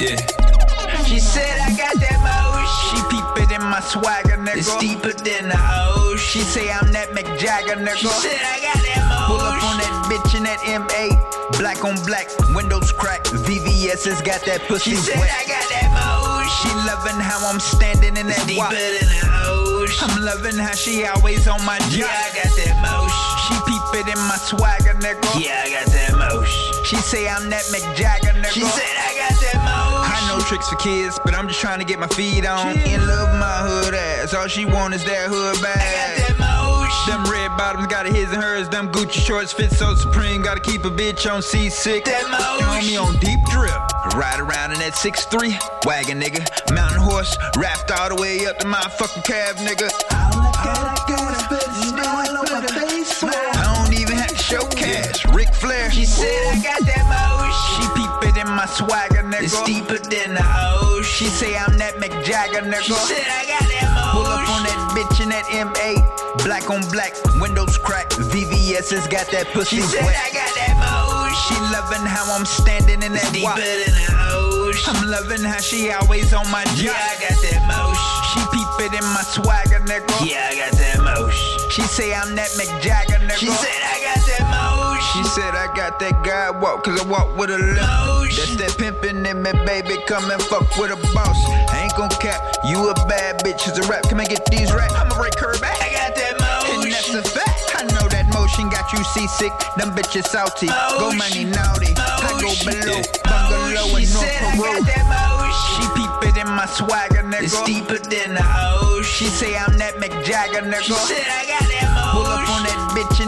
Yeah. She said I got that motion. She peeped it in my swagger, nigga. It's deeper than the ocean. She say I'm that Mick nigga. She said I got that motion. Pull up on that bitch in that M8. Black on black, windows cracked. VVS has got that pussy She said wet. I got that motion. She loving how I'm standing in that it's deeper walk. than the ocean. I'm loving how she always on my job. Yeah, I got that motion. She peep it in my swagger, nigga. Yeah, I got that motion. She say I'm that Mick nigga. She said I got that motion. I know tricks for kids, but I'm just trying to get my feet on. In love with my hood ass. All she want is that hood I got bag. that motion. Them red bottoms got a his and hers. Them Gucci shorts fit so supreme. Gotta keep a bitch on C6. That You me on deep drip. Ride around in that 6'3 wagon, nigga. Mountain horse, wrapped all the way up to my fucking calf, nigga. I don't even have to show cash. Ric Flair. She said I got that She motion. peep it in my swagger, nigga. It's deeper than the ocean. She say I'm that Mick Jagger, nigga. She said I got that Pull up on that bitch in that M8. Black on black, windows crack. VVS has got that pussy She said wet. I got that motion. She loving how I'm standing in that Deeper wop. than the ocean. I'm loving how she always on my Yeah. I got that motion. She peep it in my swagger, nigga. Yeah, I got that motion. She say I'm that Mick Jagger, nigga. She said I got that motion. She said I got that God walk, cause I walk with a limp. Motion. That's that pimpin' in me, baby. Come and fuck with a boss. I ain't gon' cap. You a bad bitch, it's a rap. Come and get these rap. I'ma break her back. I got that motion. And that's a fact. I know that motion got you seasick. Them bitches salty. Go Motion. money naughty. I go Motion. below. Bungalow She in North said I got that She motion. peep it in my swagger, nigga. It's deeper than the ocean. She say I'm that Mick Jagger, She said I got that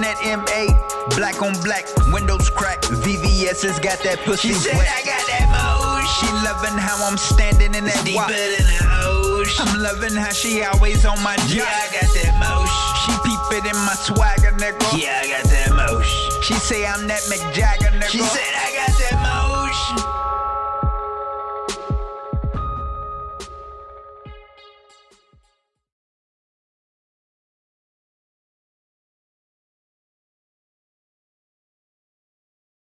that bitch in that M8. Black on black, windows crack. VVS has got that pussy She said wet. I got that motion. She loving how I'm standing in that Deeper than the ocean. I'm loving how she always on my Yeah. I got that motion. She peep it in my swagger, nigga. Yeah, I got that motion. She say I'm that Mick Jagger, nigga. She said I got.